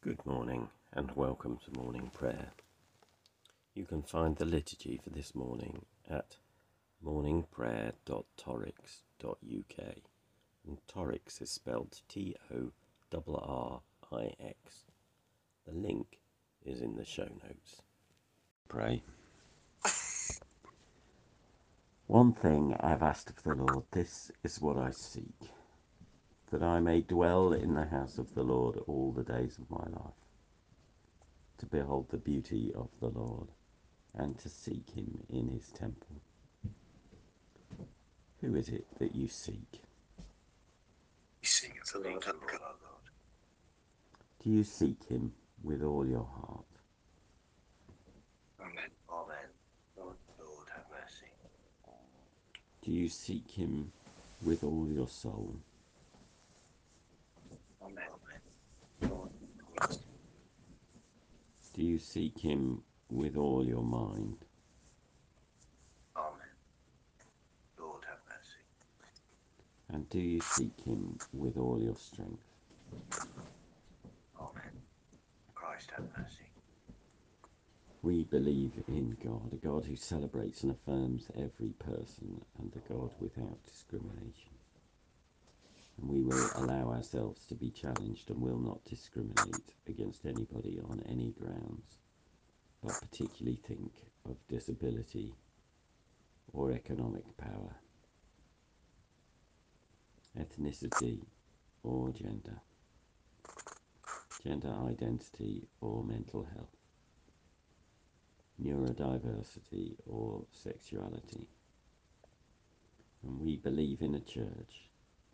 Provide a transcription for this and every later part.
Good morning and welcome to morning prayer. You can find the liturgy for this morning at morningprayer.torrix.uk And Torrix is spelled T O R R I X. The link is in the show notes. Pray. One thing I've asked of the Lord, this is what I seek that I may dwell in the house of the Lord all the days of my life, to behold the beauty of the Lord, and to seek him in his temple. Who is it that you seek? We seek the Lord our God. Do you seek him with all your heart? Amen. Amen. Lord, Lord, have mercy. Do you seek him with all your soul? Amen. Amen. Lord, have mercy. Do you seek him with all your mind? Amen. Lord, have mercy. And do you seek him with all your strength? Amen. Christ, have mercy. We believe in God, a God who celebrates and affirms every person and a God without discrimination. And we will allow ourselves to be challenged and will not discriminate against anybody on any grounds, but particularly think of disability or economic power, ethnicity or gender, gender identity or mental health neurodiversity or sexuality. And we believe in a church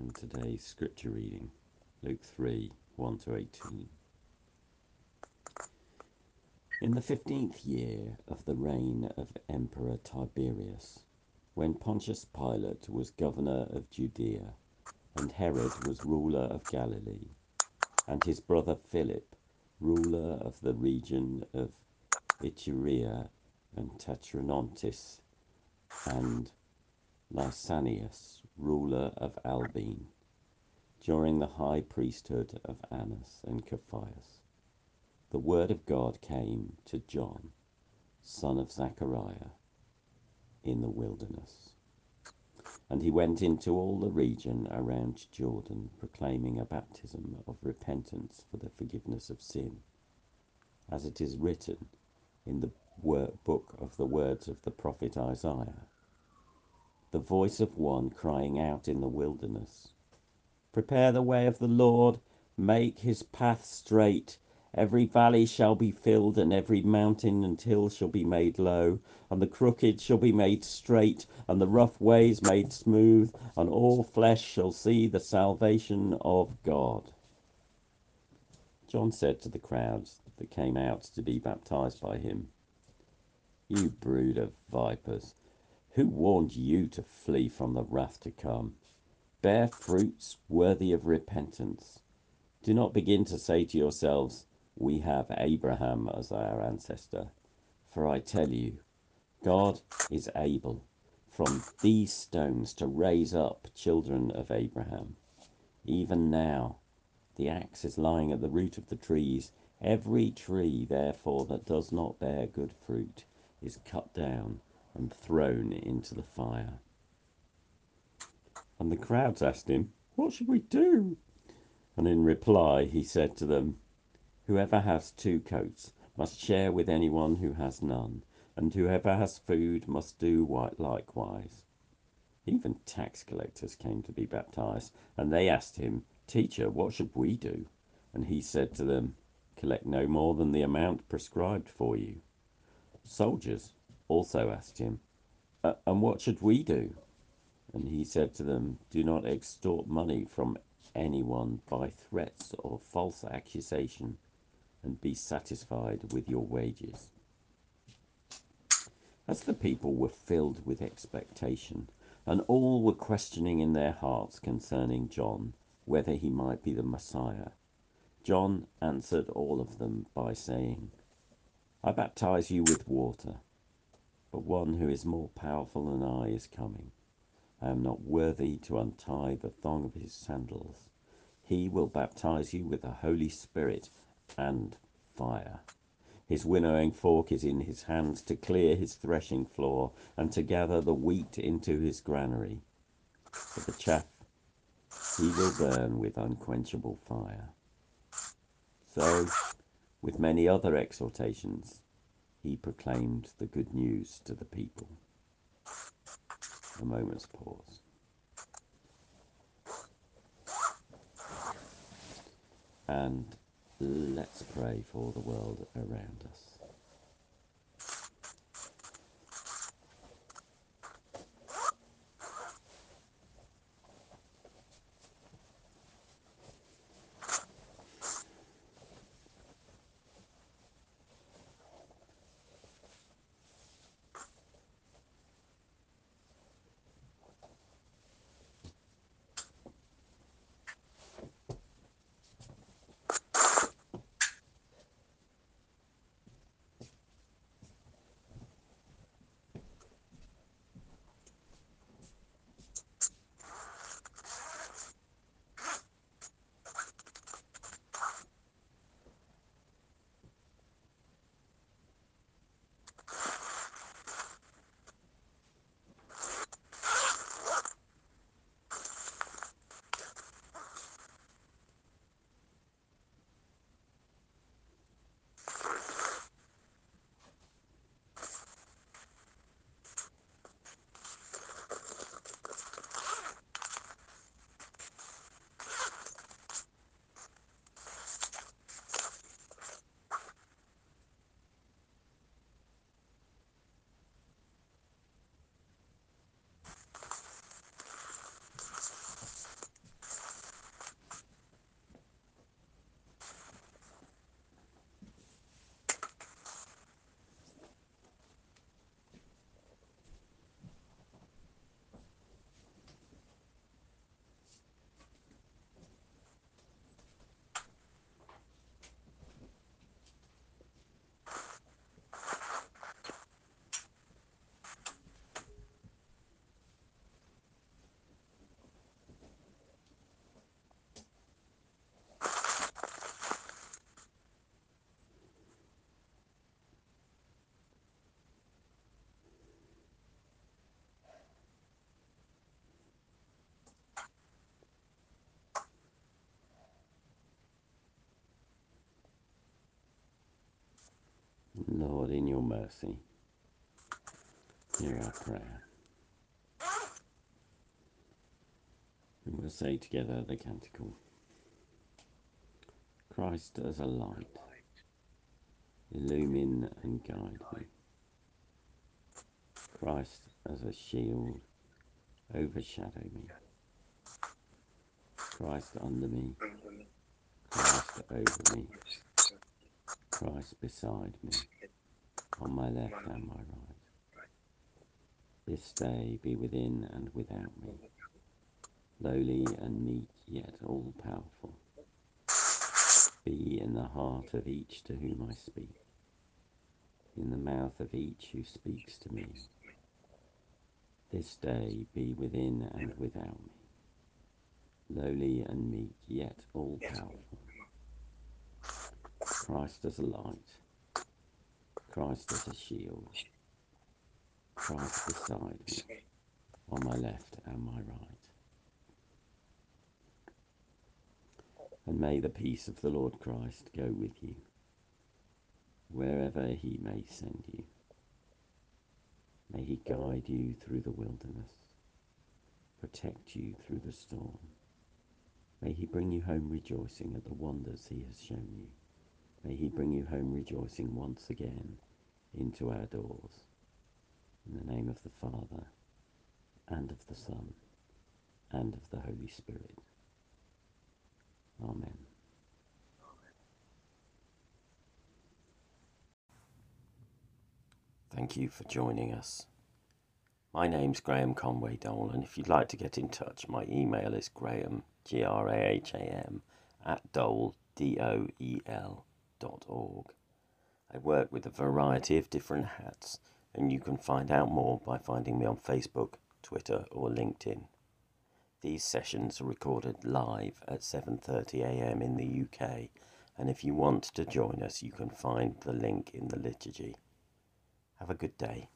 And today's scripture reading, Luke 3 1 to 18. In the fifteenth year of the reign of Emperor Tiberius, when Pontius Pilate was governor of Judea, and Herod was ruler of Galilee, and his brother Philip, ruler of the region of Iturea and Trachonitis, and Lysanias, ruler of Abilene, during the high priesthood of Annas and Caiaphas, the word of God came to John, son of Zechariah, in the wilderness. And he went into all the region around Jordan, proclaiming a baptism of repentance for the forgiveness of sin, as it is written in the book of the words of the prophet Isaiah. The voice of one crying out in the wilderness Prepare the way of the Lord, make his path straight. Every valley shall be filled, and every mountain and hill shall be made low, and the crooked shall be made straight, and the rough ways made smooth, and all flesh shall see the salvation of God. John said to the crowds that came out to be baptized by him, You brood of vipers, who warned you to flee from the wrath to come? Bear fruits worthy of repentance. Do not begin to say to yourselves, We have Abraham as our ancestor. For I tell you, God is able from these stones to raise up children of Abraham. Even now, the axe is lying at the root of the trees. Every tree, therefore, that does not bear good fruit is cut down and thrown into the fire. And the crowds asked him, What should we do? And in reply, he said to them, Whoever has two coats must share with anyone who has none, and whoever has food must do likewise. Even tax collectors came to be baptized, and they asked him, Teacher, what should we do? And he said to them, Collect no more than the amount prescribed for you. Soldiers also asked him, uh, And what should we do? And he said to them, Do not extort money from anyone by threats or false accusation and be satisfied with your wages. As the people were filled with expectation, and all were questioning in their hearts concerning John whether he might be the Messiah, John answered all of them by saying, I baptize you with water, but one who is more powerful than I is coming. I am not worthy to untie the thong of his sandals. He will baptize you with the Holy Spirit and fire. His winnowing fork is in his hands to clear his threshing floor and to gather the wheat into his granary. But the chaff he will burn with unquenchable fire. So, with many other exhortations, he proclaimed the good news to the people. A moment's pause. And let's pray for the world around us. Lord, in your mercy, hear our prayer. And we'll say together the canticle Christ as a light, illumine and guide me. Christ as a shield, overshadow me. Christ under me, Christ over me, Christ beside me, on my left and my right. This day be within and without me, lowly and meek, yet all powerful. Be in the heart of each to whom I speak, in the mouth of each who speaks to me. This day be within and without me, lowly and meek, yet all powerful. Christ as a light, Christ as a shield, Christ beside me, on my left and my right. And may the peace of the Lord Christ go with you, wherever he may send you. May he guide you through the wilderness, protect you through the storm. May he bring you home rejoicing at the wonders he has shown you. May he bring you home rejoicing once again into our doors. In the name of the Father, and of the Son, and of the Holy Spirit. Amen. Thank you for joining us. My name's Graham Conway Doel, and if you'd like to get in touch, my email is graham, G R A H A M, at doel, D O E L, I work with a variety of different hats, and you can find out more by finding me on Facebook, Twitter, or LinkedIn. These sessions are recorded live at 7:30 a.m. in the UK, and if you want to join us, you can find the link in the liturgy. Have a good day.